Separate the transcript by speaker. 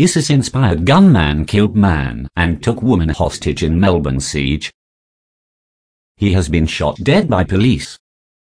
Speaker 1: ISIS-inspired gunman killed man and took woman hostage in Melbourne siege. He has been shot dead by police.